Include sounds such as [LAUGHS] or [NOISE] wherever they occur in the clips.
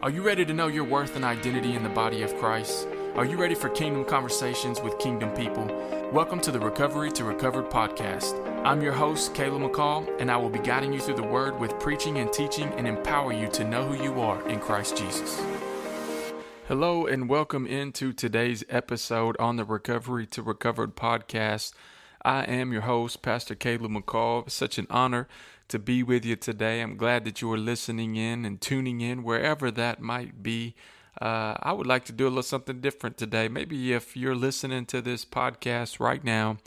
Are you ready to know your worth and identity in the body of Christ? Are you ready for kingdom conversations with kingdom people? Welcome to the Recovery to Recovered podcast. I'm your host, Caleb McCall, and I will be guiding you through the word with preaching and teaching and empower you to know who you are in Christ Jesus. Hello, and welcome into today's episode on the Recovery to Recovered podcast. I am your host, Pastor Caleb McCall. It's such an honor to be with you today. I'm glad that you are listening in and tuning in wherever that might be. Uh, I would like to do a little something different today. Maybe if you're listening to this podcast right now,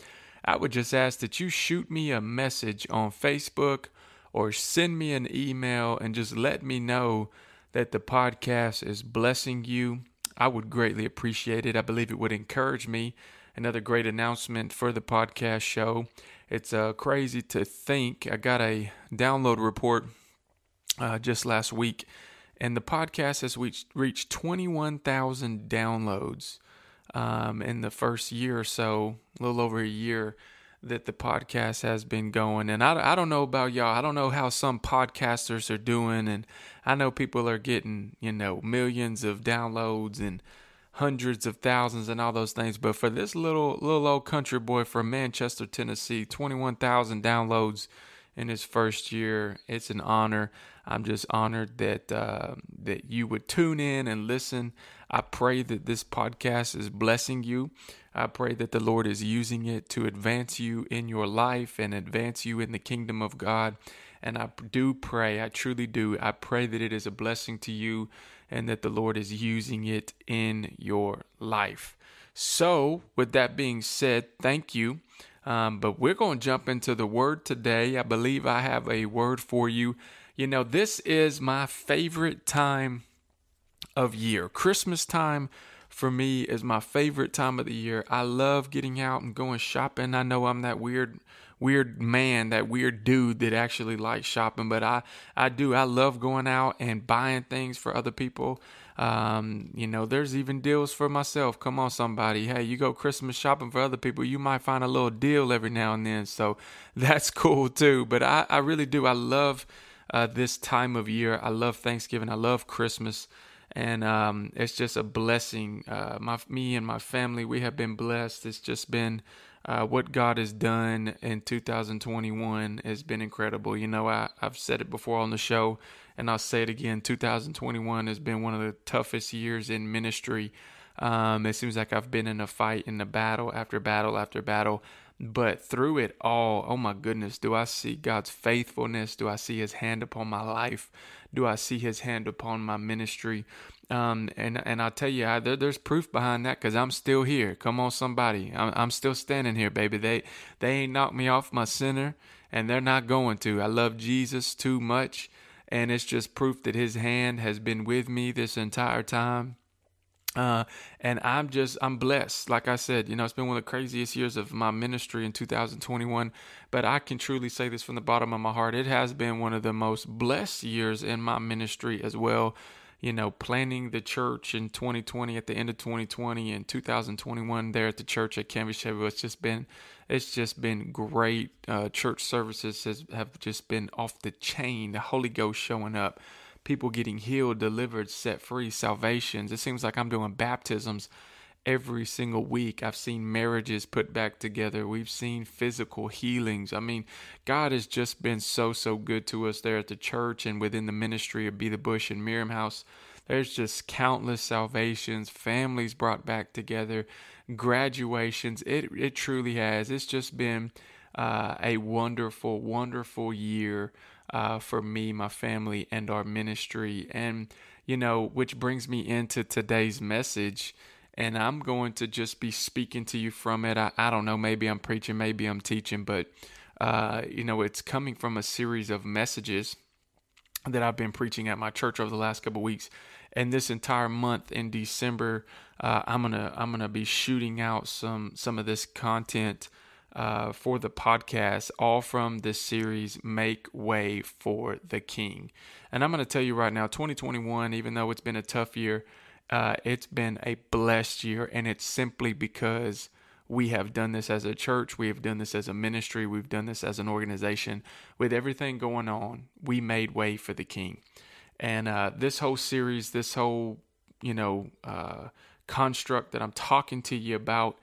I would just ask that you shoot me a message on Facebook or send me an email and just let me know that the podcast is blessing you. I would greatly appreciate it. I believe it would encourage me. Another great announcement for the podcast show it's uh, crazy to think. I got a download report uh, just last week, and the podcast has reached, reached 21,000 downloads um, in the first year or so, a little over a year that the podcast has been going. And I, I don't know about y'all. I don't know how some podcasters are doing. And I know people are getting, you know, millions of downloads and hundreds of thousands and all those things. But for this little little old country boy from Manchester, Tennessee, 21,000 downloads in his first year. It's an honor. I'm just honored that uh, that you would tune in and listen. I pray that this podcast is blessing you. I pray that the Lord is using it to advance you in your life and advance you in the kingdom of God. And I do pray, I truly do. I pray that it is a blessing to you and that the Lord is using it in your life. So, with that being said, thank you. Um, but we're going to jump into the word today. I believe I have a word for you. You know, this is my favorite time of year. Christmas time for me is my favorite time of the year. I love getting out and going shopping. I know I'm that weird weird man, that weird dude that actually likes shopping. But I, I do. I love going out and buying things for other people. Um, you know, there's even deals for myself. Come on, somebody. Hey, you go Christmas shopping for other people, you might find a little deal every now and then. So [LAUGHS] that's cool too. But I, I really do. I love uh, this time of year. I love Thanksgiving. I love Christmas. And um, it's just a blessing. Uh, my me and my family, we have been blessed. It's just been uh, what God has done in 2021 has been incredible. You know, I, I've said it before on the show, and I'll say it again. 2021 has been one of the toughest years in ministry. Um, it seems like I've been in a fight, in a battle after battle after battle. But through it all, oh my goodness, do I see God's faithfulness? Do I see His hand upon my life? Do I see His hand upon my ministry? Um, and and I'll tell you, I, there, there's proof behind that because I'm still here. Come on, somebody, I'm, I'm still standing here, baby. They they ain't knocked me off my center, and they're not going to. I love Jesus too much, and it's just proof that His hand has been with me this entire time. Uh, and I'm just, I'm blessed. Like I said, you know, it's been one of the craziest years of my ministry in 2021. But I can truly say this from the bottom of my heart. It has been one of the most blessed years in my ministry as well. You know, planning the church in 2020 at the end of 2020 and 2021 there at the church at Canvas Chevy. It's just been, it's just been great. Uh, church services has, have just been off the chain. The Holy Ghost showing up people getting healed, delivered, set free, salvations. It seems like I'm doing baptisms every single week. I've seen marriages put back together. We've seen physical healings. I mean, God has just been so, so good to us there at the church and within the ministry of Be the Bush and Miriam House. There's just countless salvations, families brought back together, graduations. It, it truly has. It's just been uh, a wonderful, wonderful year uh, for me, my family, and our ministry. And, you know, which brings me into today's message. And I'm going to just be speaking to you from it. I, I don't know, maybe I'm preaching, maybe I'm teaching, but, uh, you know, it's coming from a series of messages that I've been preaching at my church over the last couple weeks. And this entire month in December, uh, I'm gonna I'm gonna be shooting out some some of this content uh, for the podcast, all from this series, Make Way for the King. And I'm going to tell you right now, 2021, even though it's been a tough year, uh, it's been a blessed year. And it's simply because we have done this as a church, we have done this as a ministry, we've done this as an organization. With everything going on, we made way for the King. And uh, this whole series, this whole, you know, uh, construct that I'm talking to you about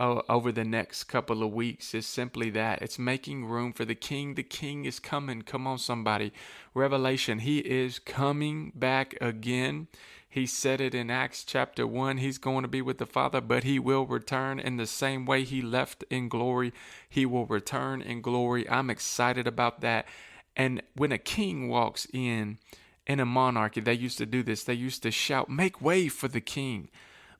over the next couple of weeks is simply that it's making room for the king. The king is coming. Come on, somebody. Revelation, he is coming back again. He said it in Acts chapter 1. He's going to be with the Father, but he will return in the same way he left in glory. He will return in glory. I'm excited about that. And when a king walks in, in a monarchy, they used to do this. They used to shout, Make way for the king.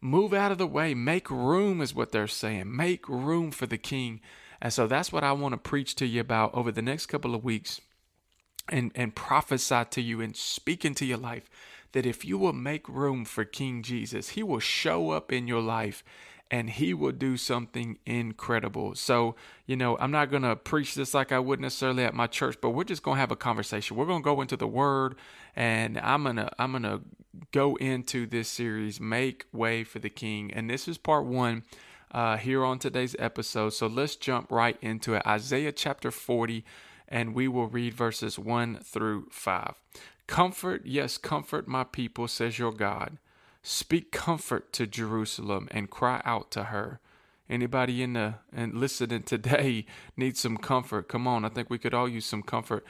Move out of the way. Make room, is what they're saying. Make room for the king. And so that's what I want to preach to you about over the next couple of weeks and, and prophesy to you and speak into your life that if you will make room for King Jesus, he will show up in your life and he will do something incredible. So, you know, I'm not going to preach this like I would necessarily at my church, but we're just going to have a conversation. We're going to go into the word and I'm going to I'm going to go into this series Make Way for the King. And this is part 1 uh, here on today's episode. So let's jump right into it. Isaiah chapter 40 and we will read verses 1 through 5. Comfort, yes, comfort my people, says your God. Speak comfort to Jerusalem and cry out to her. Anybody in the and listening today [LAUGHS] needs some comfort? Come on, I think we could all use some comfort.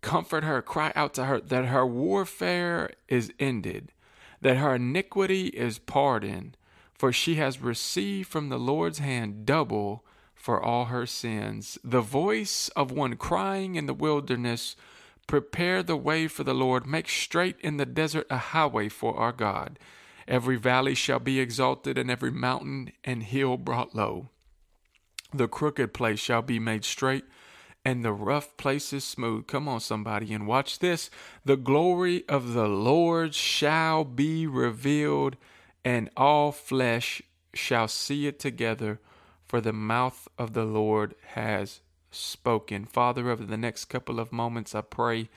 Comfort her, cry out to her that her warfare is ended, that her iniquity is pardoned, for she has received from the Lord's hand double for all her sins. The voice of one crying in the wilderness Prepare the way for the Lord, make straight in the desert a highway for our God. Every valley shall be exalted, and every mountain and hill brought low. The crooked place shall be made straight, and the rough places smooth. Come on, somebody, and watch this. The glory of the Lord shall be revealed, and all flesh shall see it together, for the mouth of the Lord has spoken. Father, over the next couple of moments, I pray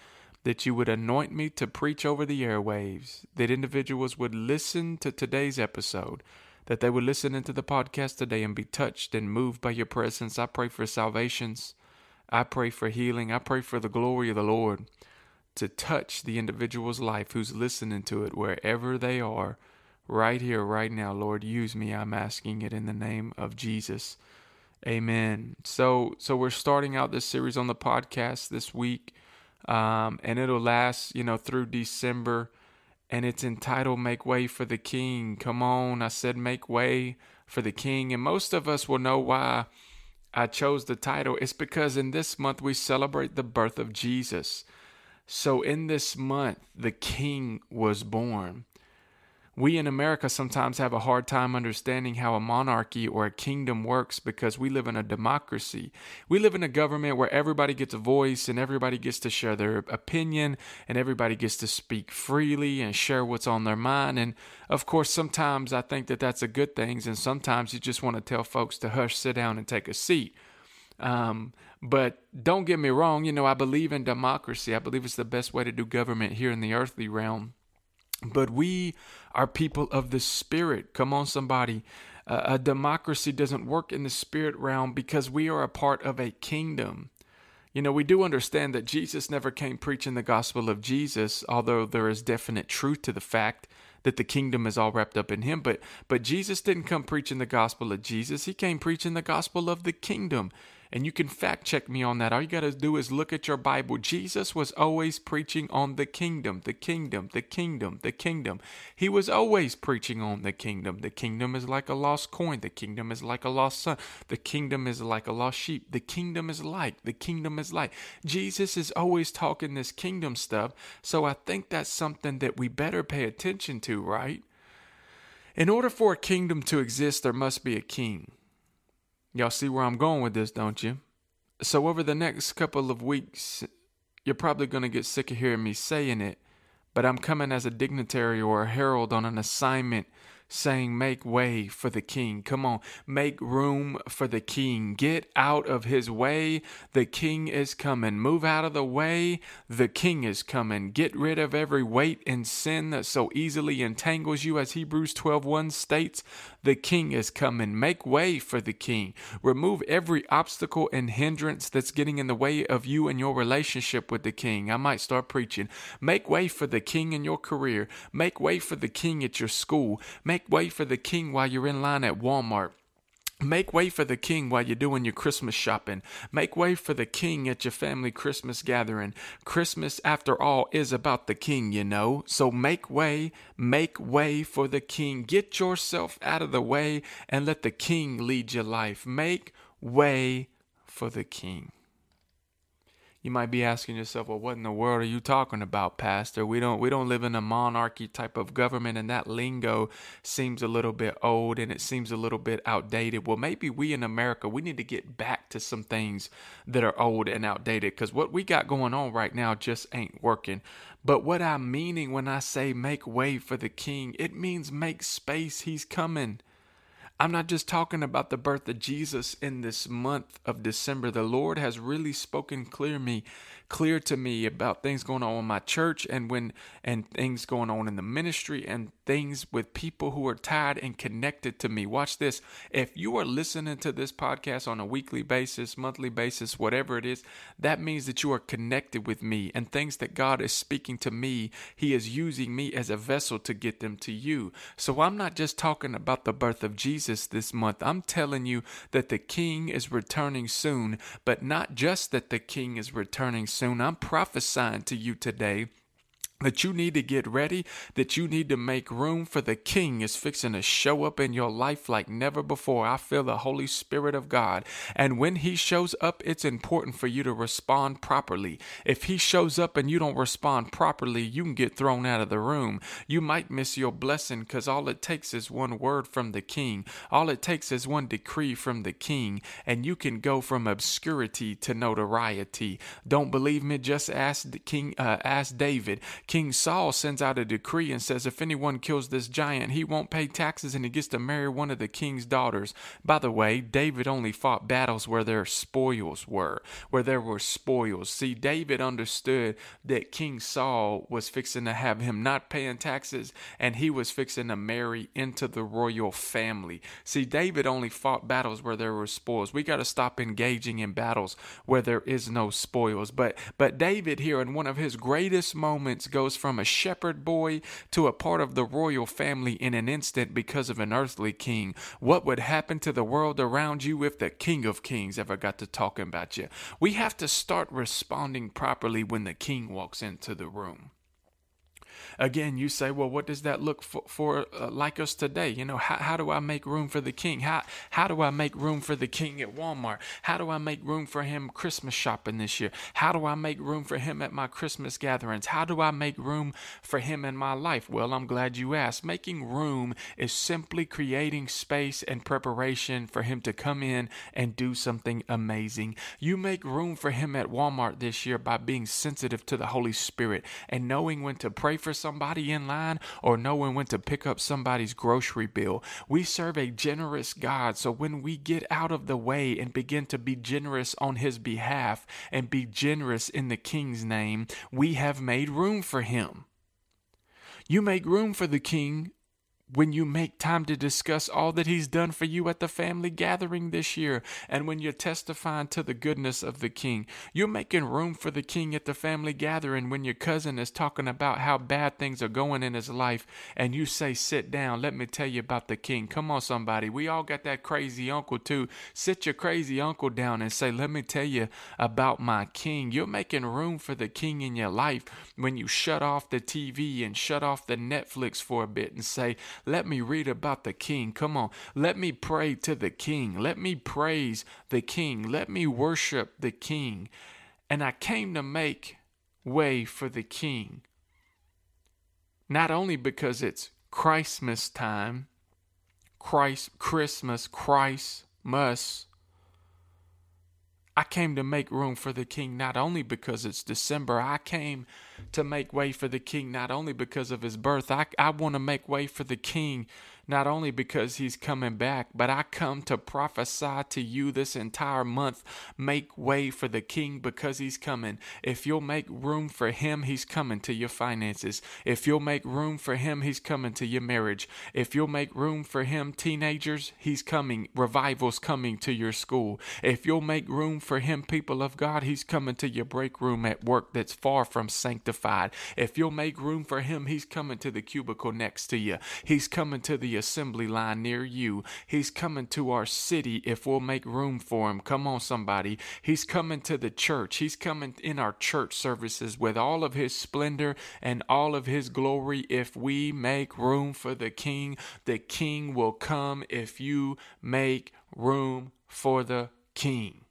that you would anoint me to preach over the airwaves, that individuals would listen to today's episode, that they would listen into the podcast today and be touched and moved by your presence. I pray for salvations. I pray for healing. I pray for the glory of the Lord to touch the individual's life who's listening to it wherever they are, right here, right now. Lord, use me. I'm asking it in the name of Jesus. Amen. So so we're starting out this series on the podcast this week, um, and it'll last you know through December, and it's entitled "Make Way for the King." Come on, I said make way for the King, and most of us will know why I chose the title. It's because in this month we celebrate the birth of Jesus. So in this month, the King was born. We in America sometimes have a hard time understanding how a monarchy or a kingdom works because we live in a democracy. We live in a government where everybody gets a voice and everybody gets to share their opinion and everybody gets to speak freely and share what's on their mind. And of course, sometimes I think that that's a good thing, and sometimes you just want to tell folks to hush, sit down, and take a seat. Um, but don't get me wrong, you know, I believe in democracy. I believe it's the best way to do government here in the earthly realm. But we are people of the spirit. Come on, somebody. Uh, a democracy doesn't work in the spirit realm because we are a part of a kingdom. You know, we do understand that Jesus never came preaching the gospel of Jesus, although there is definite truth to the fact that the kingdom is all wrapped up in him. But but Jesus didn't come preaching the gospel of Jesus. He came preaching the gospel of the kingdom. And you can fact check me on that. All you got to do is look at your Bible. Jesus was always preaching on the kingdom, the kingdom, the kingdom, the kingdom. He was always preaching on the kingdom. The kingdom is like a lost coin. The kingdom is like a lost son. The kingdom is like a lost sheep. The kingdom is like. The kingdom is like. Jesus is always talking this kingdom stuff. So I think that's something that we better pay attention to, right? In order for a kingdom to exist, there must be a king. Y'all see where I'm going with this, don't you? So, over the next couple of weeks, you're probably going to get sick of hearing me saying it, but I'm coming as a dignitary or a herald on an assignment saying, Make way for the king. Come on, make room for the king. Get out of his way. The king is coming. Move out of the way. The king is coming. Get rid of every weight and sin that so easily entangles you, as Hebrews 12 1 states. The king is coming. Make way for the king. Remove every obstacle and hindrance that's getting in the way of you and your relationship with the king. I might start preaching. Make way for the king in your career. Make way for the king at your school. Make way for the king while you're in line at Walmart. Make way for the king while you're doing your Christmas shopping. Make way for the king at your family Christmas gathering. Christmas, after all, is about the king, you know. So make way, make way for the king. Get yourself out of the way and let the king lead your life. Make way for the king. You might be asking yourself, well, what in the world are you talking about, Pastor? We don't we don't live in a monarchy type of government and that lingo seems a little bit old and it seems a little bit outdated. Well, maybe we in America, we need to get back to some things that are old and outdated because what we got going on right now just ain't working. But what I'm meaning when I say make way for the king, it means make space. He's coming. I'm not just talking about the birth of Jesus in this month of December. The Lord has really spoken clear me clear to me about things going on in my church and when and things going on in the ministry and things with people who are tied and connected to me. Watch this. If you are listening to this podcast on a weekly basis, monthly basis, whatever it is, that means that you are connected with me and things that God is speaking to me, He is using me as a vessel to get them to you. So I'm not just talking about the birth of Jesus this month. I'm telling you that the King is returning soon, but not just that the King is returning soon. I'm prophesying to you today that you need to get ready, that you need to make room for the King is fixing to show up in your life like never before. I feel the Holy Spirit of God. And when He shows up, it's important for you to respond properly. If He shows up and you don't respond properly, you can get thrown out of the room. You might miss your blessing because all it takes is one word from the King. All it takes is one decree from the King, and you can go from obscurity to notoriety. Don't believe me? Just ask the King, uh, ask David. King Saul sends out a decree and says if anyone kills this giant, he won't pay taxes and he gets to marry one of the king's daughters. By the way, David only fought battles where their spoils were, where there were spoils. See, David understood that King Saul was fixing to have him not paying taxes and he was fixing to marry into the royal family. See, David only fought battles where there were spoils. We got to stop engaging in battles where there is no spoils. But but David here in one of his greatest moments goes from a shepherd boy to a part of the royal family in an instant because of an earthly king. What would happen to the world around you if the King of Kings ever got to talking about you? We have to start responding properly when the king walks into the room. Again, you say, well, what does that look for, for uh, like us today? You know, how, how do I make room for the king? How, how do I make room for the king at Walmart? How do I make room for him Christmas shopping this year? How do I make room for him at my Christmas gatherings? How do I make room for him in my life? Well, I'm glad you asked. Making room is simply creating space and preparation for him to come in and do something amazing. You make room for him at Walmart this year by being sensitive to the Holy Spirit and knowing when to pray for somebody in line or knowing when to pick up somebody's grocery bill. We serve a generous God, so when we get out of the way and begin to be generous on His behalf and be generous in the King's name, we have made room for Him. You make room for the King when you make time to discuss all that he's done for you at the family gathering this year, and when you're testifying to the goodness of the king, you're making room for the king at the family gathering when your cousin is talking about how bad things are going in his life, and you say, Sit down, let me tell you about the king. Come on, somebody. We all got that crazy uncle, too. Sit your crazy uncle down and say, Let me tell you about my king. You're making room for the king in your life when you shut off the TV and shut off the Netflix for a bit and say, let me read about the king. Come on. Let me pray to the king. Let me praise the king. Let me worship the king. And I came to make way for the king. Not only because it's Christmas time, Christ, Christmas, Christmas. I came to make room for the king not only because it's December, I came to make way for the king, not only because of his birth. I, I want to make way for the king not only because he's coming back, but I come to prophesy to you this entire month. Make way for the king because he's coming. If you'll make room for him, he's coming to your finances. If you'll make room for him, he's coming to your marriage. If you'll make room for him, teenagers, he's coming. Revival's coming to your school. If you'll make room for him, people of God, he's coming to your break room at work that's far from sanctified. If you'll make room for him, he's coming to the cubicle next to you. He's coming to the assembly line near you. He's coming to our city if we'll make room for him. Come on, somebody. He's coming to the church. He's coming in our church services with all of his splendor and all of his glory. If we make room for the king, the king will come if you make room for the king.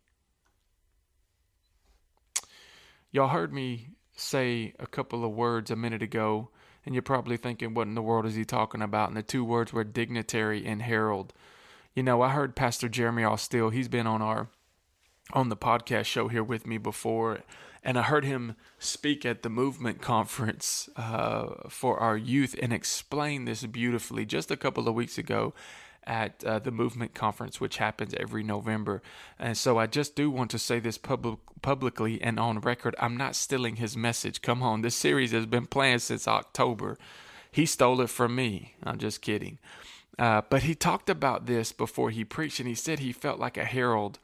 Y'all heard me say a couple of words a minute ago and you're probably thinking, what in the world is he talking about? And the two words were dignitary and herald. You know, I heard Pastor Jeremy Austell, he's been on our on the podcast show here with me before, and I heard him speak at the movement conference uh, for our youth and explain this beautifully just a couple of weeks ago at uh, the movement conference, which happens every November. And so I just do want to say this public, publicly and on record. I'm not stealing his message. Come on, this series has been planned since October. He stole it from me. I'm just kidding. Uh, but he talked about this before he preached, and he said he felt like a herald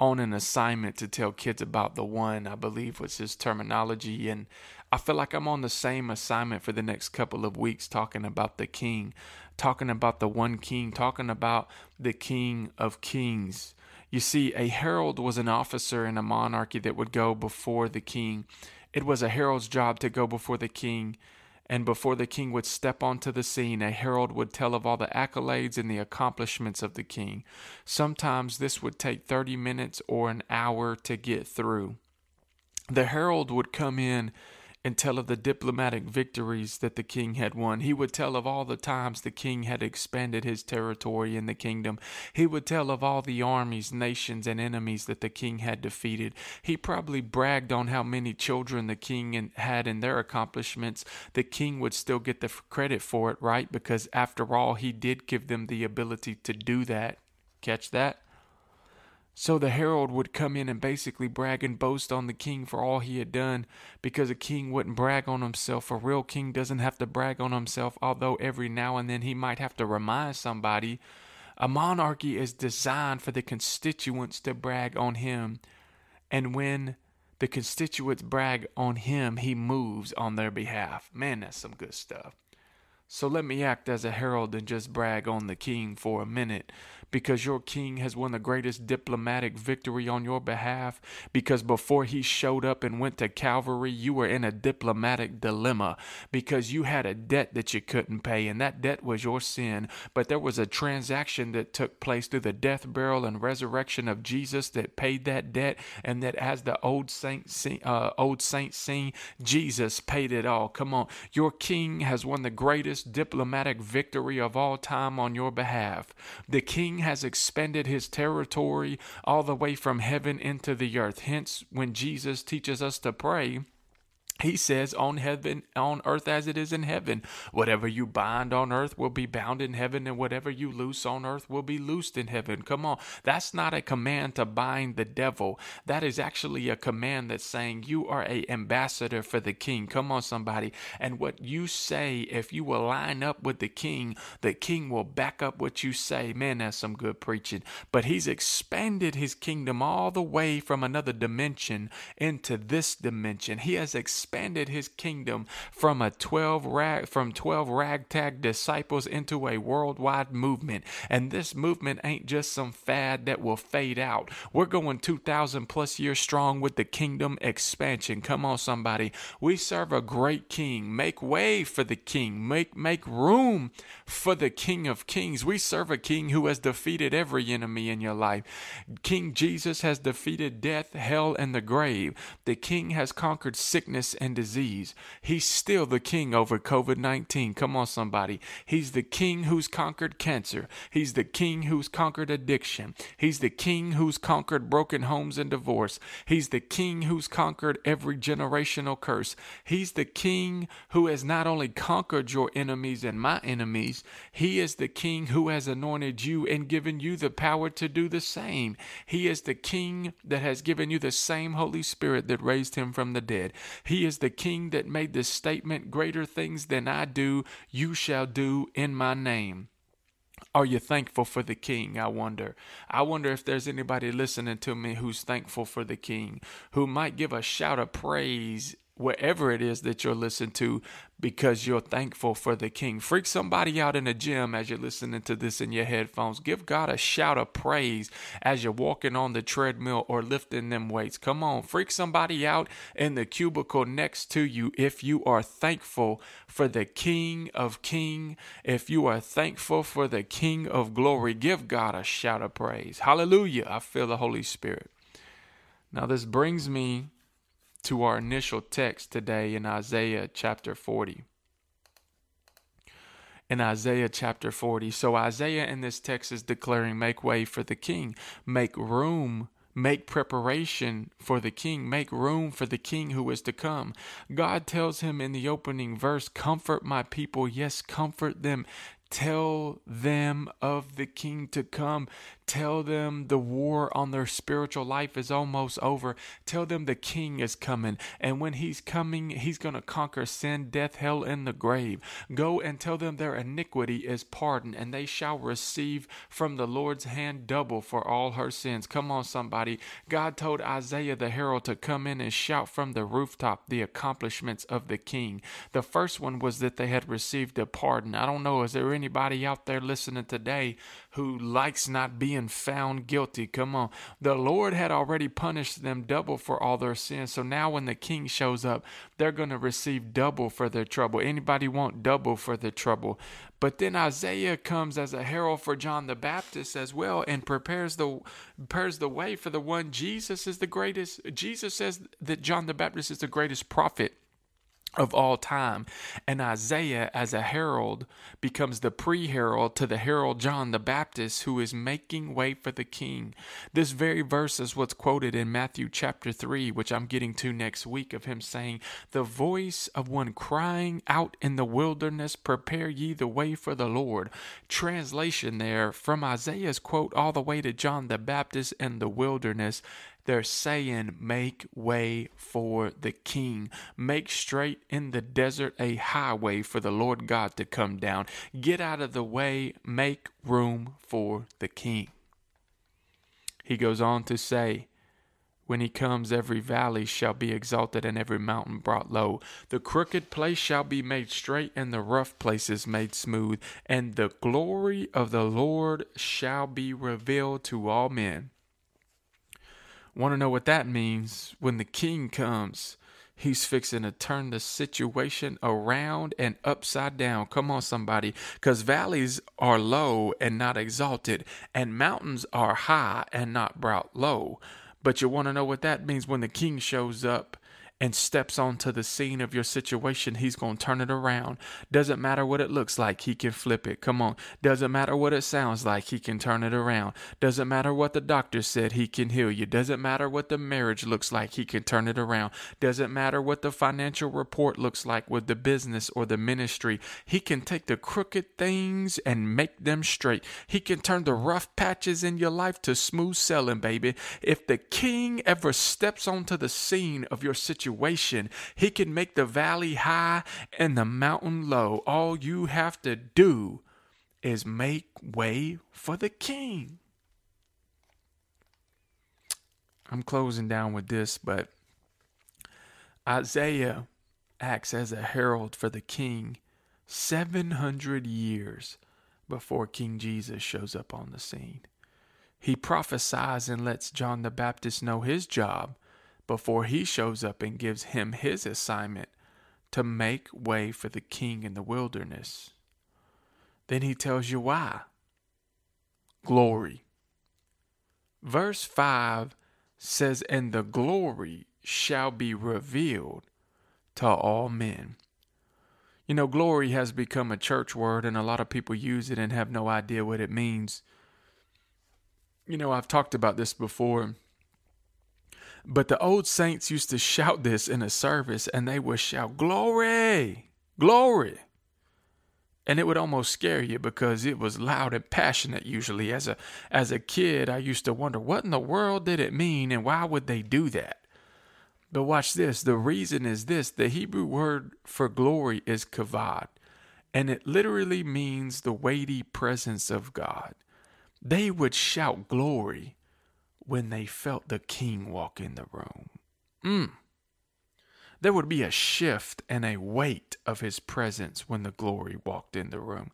on an assignment to tell kids about the one, I believe was his terminology. And I feel like I'm on the same assignment for the next couple of weeks talking about the king talking about the one king, talking about the king of kings. You see, a herald was an officer in a monarchy that would go before the king. It was a herald's job to go before the king, and before the king would step onto the scene, a herald would tell of all the accolades and the accomplishments of the king. Sometimes this would take 30 minutes or an hour to get through. The herald would come in and tell of the diplomatic victories that the king had won. He would tell of all the times the king had expanded his territory in the kingdom. He would tell of all the armies, nations, and enemies that the king had defeated. He probably bragged on how many children the king had and their accomplishments. The king would still get the credit for it, right? Because after all, he did give them the ability to do that. Catch that? So the herald would come in and basically brag and boast on the king for all he had done because a king wouldn't brag on himself. A real king doesn't have to brag on himself, although every now and then he might have to remind somebody. A monarchy is designed for the constituents to brag on him. And when the constituents brag on him, he moves on their behalf. Man, that's some good stuff. So let me act as a herald and just brag on the king for a minute because your king has won the greatest diplomatic victory on your behalf. Because before he showed up and went to Calvary, you were in a diplomatic dilemma because you had a debt that you couldn't pay, and that debt was your sin. But there was a transaction that took place through the death, burial, and resurrection of Jesus that paid that debt, and that as the old saint uh, old saints sing, Jesus paid it all. Come on, your king has won the greatest diplomatic victory of all time on your behalf. The king has expanded his territory all the way from heaven into the earth. Hence, when Jesus teaches us to pray, he says on heaven on earth as it is in heaven whatever you bind on earth will be bound in heaven and whatever you loose on earth will be loosed in heaven. Come on. That's not a command to bind the devil. That is actually a command that's saying you are a ambassador for the king. Come on somebody. And what you say if you will line up with the king the king will back up what you say. Man that's some good preaching. But he's expanded his kingdom all the way from another dimension into this dimension. He has expanded expanded his kingdom from a 12 rag from 12 ragtag disciples into a worldwide movement. And this movement ain't just some fad that will fade out. We're going 2000 plus years strong with the kingdom expansion. Come on somebody. We serve a great king. Make way for the king. Make make room for the king of kings. We serve a king who has defeated every enemy in your life. King Jesus has defeated death, hell and the grave. The king has conquered sickness and disease. He's still the king over COVID 19. Come on, somebody. He's the king who's conquered cancer. He's the king who's conquered addiction. He's the king who's conquered broken homes and divorce. He's the king who's conquered every generational curse. He's the king who has not only conquered your enemies and my enemies, he is the king who has anointed you and given you the power to do the same. He is the king that has given you the same Holy Spirit that raised him from the dead. He is the king that made this statement Greater things than I do, you shall do in my name. Are you thankful for the king? I wonder. I wonder if there's anybody listening to me who's thankful for the king, who might give a shout of praise wherever it is that you're listening to because you're thankful for the king. Freak somebody out in the gym as you're listening to this in your headphones. Give God a shout of praise as you're walking on the treadmill or lifting them weights. Come on, freak somebody out in the cubicle next to you if you are thankful for the king of king. If you are thankful for the king of glory, give God a shout of praise. Hallelujah. I feel the Holy Spirit. Now this brings me to our initial text today in Isaiah chapter 40. In Isaiah chapter 40. So, Isaiah in this text is declaring, Make way for the king, make room Make preparation for the king. Make room for the king who is to come. God tells him in the opening verse, Comfort my people. Yes, comfort them. Tell them of the king to come. Tell them the war on their spiritual life is almost over. Tell them the king is coming. And when he's coming, he's going to conquer sin, death, hell, and the grave. Go and tell them their iniquity is pardoned, and they shall receive from the Lord's hand double for all her sins. Come on, somebody. God told Isaiah the herald to come in and shout from the rooftop the accomplishments of the king. The first one was that they had received a pardon. I don't know, is there anybody out there listening today who likes not being found guilty. Come on. The Lord had already punished them double for all their sins. So now when the king shows up, they're going to receive double for their trouble. Anybody want double for their trouble? But then Isaiah comes as a herald for John the Baptist as well and prepares the prepares the way for the one Jesus is the greatest. Jesus says that John the Baptist is the greatest prophet of all time. And Isaiah, as a herald, becomes the pre herald to the herald John the Baptist, who is making way for the king. This very verse is what's quoted in Matthew chapter 3, which I'm getting to next week, of him saying, The voice of one crying out in the wilderness, Prepare ye the way for the Lord. Translation there from Isaiah's quote all the way to John the Baptist in the wilderness they're saying, Make way for the king. Make straight in the desert a highway for the Lord God to come down. Get out of the way. Make room for the king. He goes on to say, when he comes, every valley shall be exalted and every mountain brought low. The crooked place shall be made straight and the rough places made smooth. And the glory of the Lord shall be revealed to all men. Want to know what that means? When the king comes, he's fixing to turn the situation around and upside down. Come on, somebody. Because valleys are low and not exalted, and mountains are high and not brought low. But you want to know what that means when the king shows up? And steps onto the scene of your situation, he's going to turn it around. Doesn't matter what it looks like, he can flip it. Come on. Doesn't matter what it sounds like, he can turn it around. Doesn't matter what the doctor said, he can heal you. Doesn't matter what the marriage looks like, he can turn it around. Doesn't matter what the financial report looks like with the business or the ministry, he can take the crooked things and make them straight. He can turn the rough patches in your life to smooth sailing, baby. If the king ever steps onto the scene of your situation, situation. He can make the valley high and the mountain low. All you have to do is make way for the king. I'm closing down with this, but Isaiah acts as a herald for the king 700 years before King Jesus shows up on the scene. He prophesies and lets John the Baptist know his job before he shows up and gives him his assignment to make way for the king in the wilderness. Then he tells you why. Glory. Verse 5 says, And the glory shall be revealed to all men. You know, glory has become a church word, and a lot of people use it and have no idea what it means. You know, I've talked about this before, but the old saints used to shout this in a service, and they would shout, Glory! Glory! and it would almost scare you because it was loud and passionate usually as a as a kid i used to wonder what in the world did it mean and why would they do that but watch this the reason is this the hebrew word for glory is kavod and it literally means the weighty presence of god they would shout glory when they felt the king walk in the room mm there would be a shift and a weight of his presence when the glory walked in the room.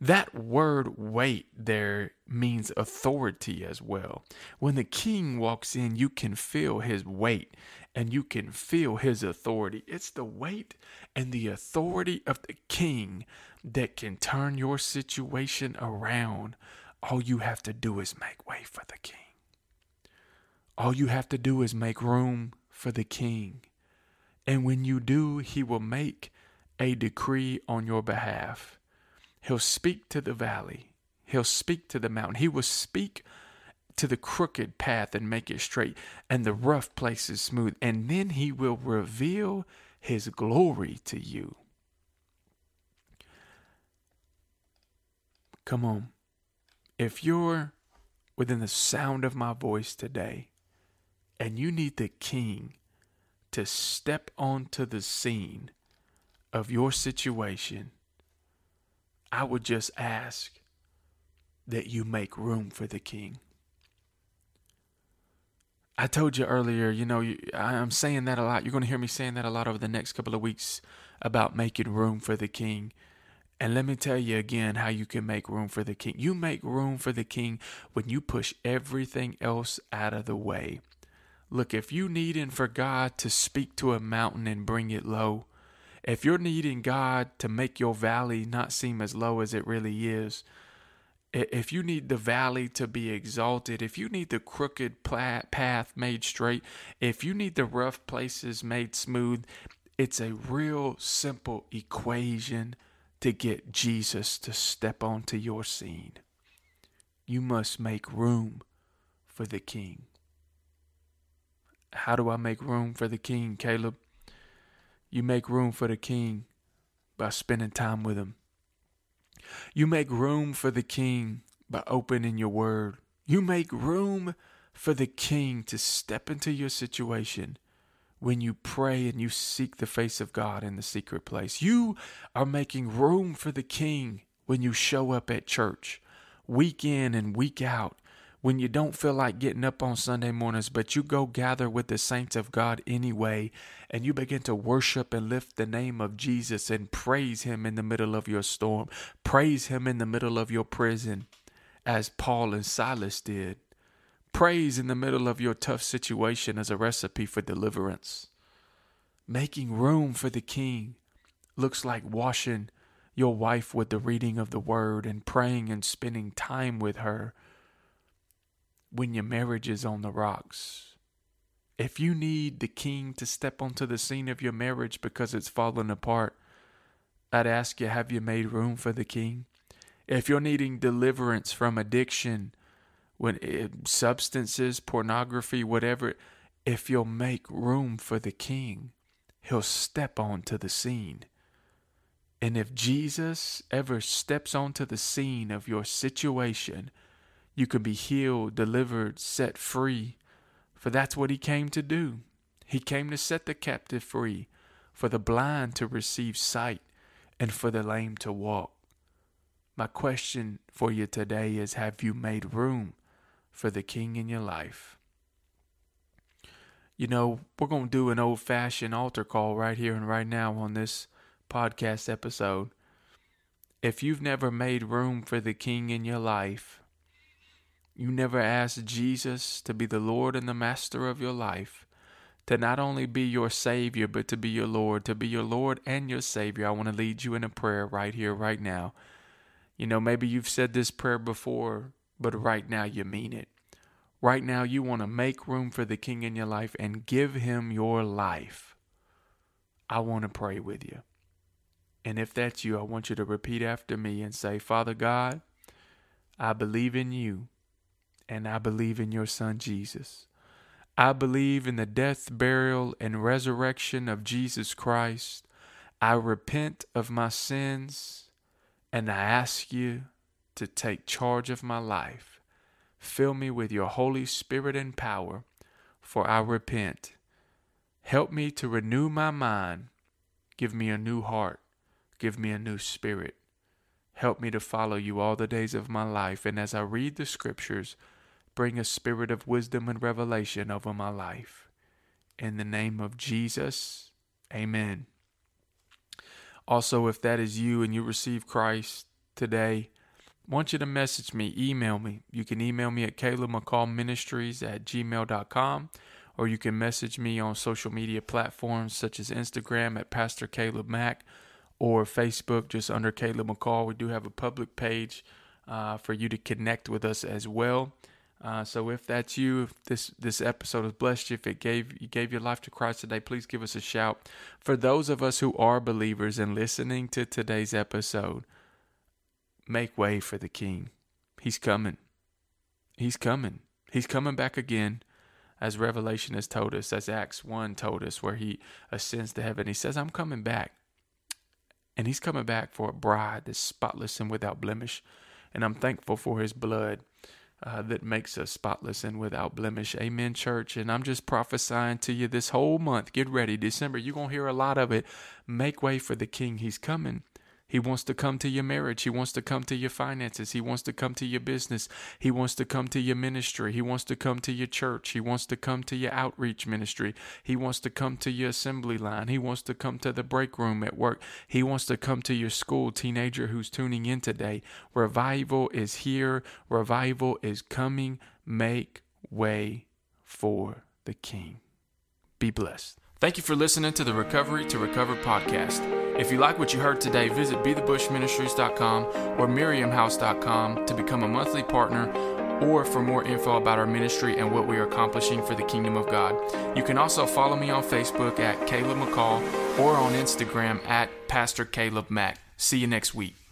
That word weight there means authority as well. When the king walks in, you can feel his weight and you can feel his authority. It's the weight and the authority of the king that can turn your situation around. All you have to do is make way for the king. All you have to do is make room for the king. And when you do, he will make a decree on your behalf. He'll speak to the valley, he'll speak to the mountain, he will speak to the crooked path and make it straight, and the rough places smooth. And then he will reveal his glory to you. Come on. If you're within the sound of my voice today and you need the king to step onto the scene of your situation, I would just ask that you make room for the king. I told you earlier, you know, I'm saying that a lot. You're going to hear me saying that a lot over the next couple of weeks about making room for the king. And let me tell you again how you can make room for the king. You make room for the king when you push everything else out of the way. Look, if you needing for God to speak to a mountain and bring it low, if you're needing God to make your valley not seem as low as it really is, if you need the valley to be exalted, if you need the crooked path made straight, if you need the rough places made smooth, it's a real simple equation to get Jesus to step onto your scene. You must make room for the King. How do I make room for the king, Caleb? You make room for the king by spending time with him. You make room for the king by opening your word. You make room for the king to step into your situation when you pray and you seek the face of God in the secret place. You are making room for the king when you show up at church week in and week out when you don't feel like getting up on Sunday mornings, but you go gather with the saints of God anyway, and you begin to worship and lift the name of Jesus and praise Him in the middle of your storm, praise Him in the middle of your prison, as Paul and Silas did. Praise in the middle of your tough situation as a recipe for deliverance. Making room for the King looks like washing your wife with the reading of the Word and praying and spending time with her when your marriage is on the rocks. If you need the king to step onto the scene of your marriage because it's fallen apart, I'd ask you, have you made room for the king? If you're needing deliverance from addiction, when it, eh, substances, pornography, whatever, if you'll make room for the king, he'll step onto the scene. And if Jesus ever steps onto the scene of your situation, you could be healed, delivered, set free. For that's what he came to do. He came to set the captive free, for the blind to receive sight, and for the lame to walk. My question for you today is Have you made room for the King in your life? You know, we're going to do an old fashioned altar call right here and right now on this podcast episode. If you've never made room for the King in your life, you never asked Jesus to be the Lord and the Master of your life, to not only be your Savior, but to be your Lord, to be your Lord and your Savior. I want to lead you in a prayer right here, right now. You know, maybe you've said this prayer before, but right now you mean it. Right now, you want to make room for the King in your life and give him your life. I want to pray with you. And if that's you, I want you to repeat after me and say, Father God, I believe in you and I believe in your son Jesus. I believe in the death, burial, and resurrection of Jesus Christ. I repent of my sins and I ask you to take charge of my life. Fill me with your Holy Spirit and power, for I repent. Help me to renew my mind. Give me a new heart. Give me a new spirit. Help me to follow you all the days of my life. And as I read the scriptures, bring a spirit of wisdom and revelation over my life. In the name of Jesus, amen. Also, if that is you and you receive Christ today, I want you to message me, email me. You can email me at calebmccallministries at gmail.com or you can message me on social media platforms such as Instagram at Pastor Caleb Mack or Facebook just under Caleb McCall. We do have a public page uh, for you to connect with us as well. Uh, so if that's you, if this this episode has blessed you, if it gave you gave your life to Christ today, please give us a shout. For those of us who are believers and listening to today's episode, make way for the King. He's coming. He's coming. He's coming back again, as Revelation has told us, as Acts one told us, where he ascends to heaven. He says, "I'm coming back." And he's coming back for a bride that's spotless and without blemish. And I'm thankful for his blood uh, that makes us spotless and without blemish. Amen, church. And I'm just prophesying to you this whole month. Get ready. December, you're going to hear a lot of it. Make way for the King. He's coming. He wants to come to your marriage. He wants to come to your finances. He wants to come to your business. He wants to come to your ministry. He wants to come to your church. He wants to come to your outreach ministry. He wants to come to your assembly line. He wants to come to the break room at work. He wants to come to your school teenager who's tuning in today. Revival is here. Revival is coming. Make way for the King. Be blessed. Thank you for listening to the Recovery to Recover podcast. If you like what you heard today, visit bethebushministries.com or miriamhouse.com to become a monthly partner or for more info about our ministry and what we are accomplishing for the kingdom of God. You can also follow me on Facebook at Caleb McCall or on Instagram at Pastor Caleb Mack. See you next week.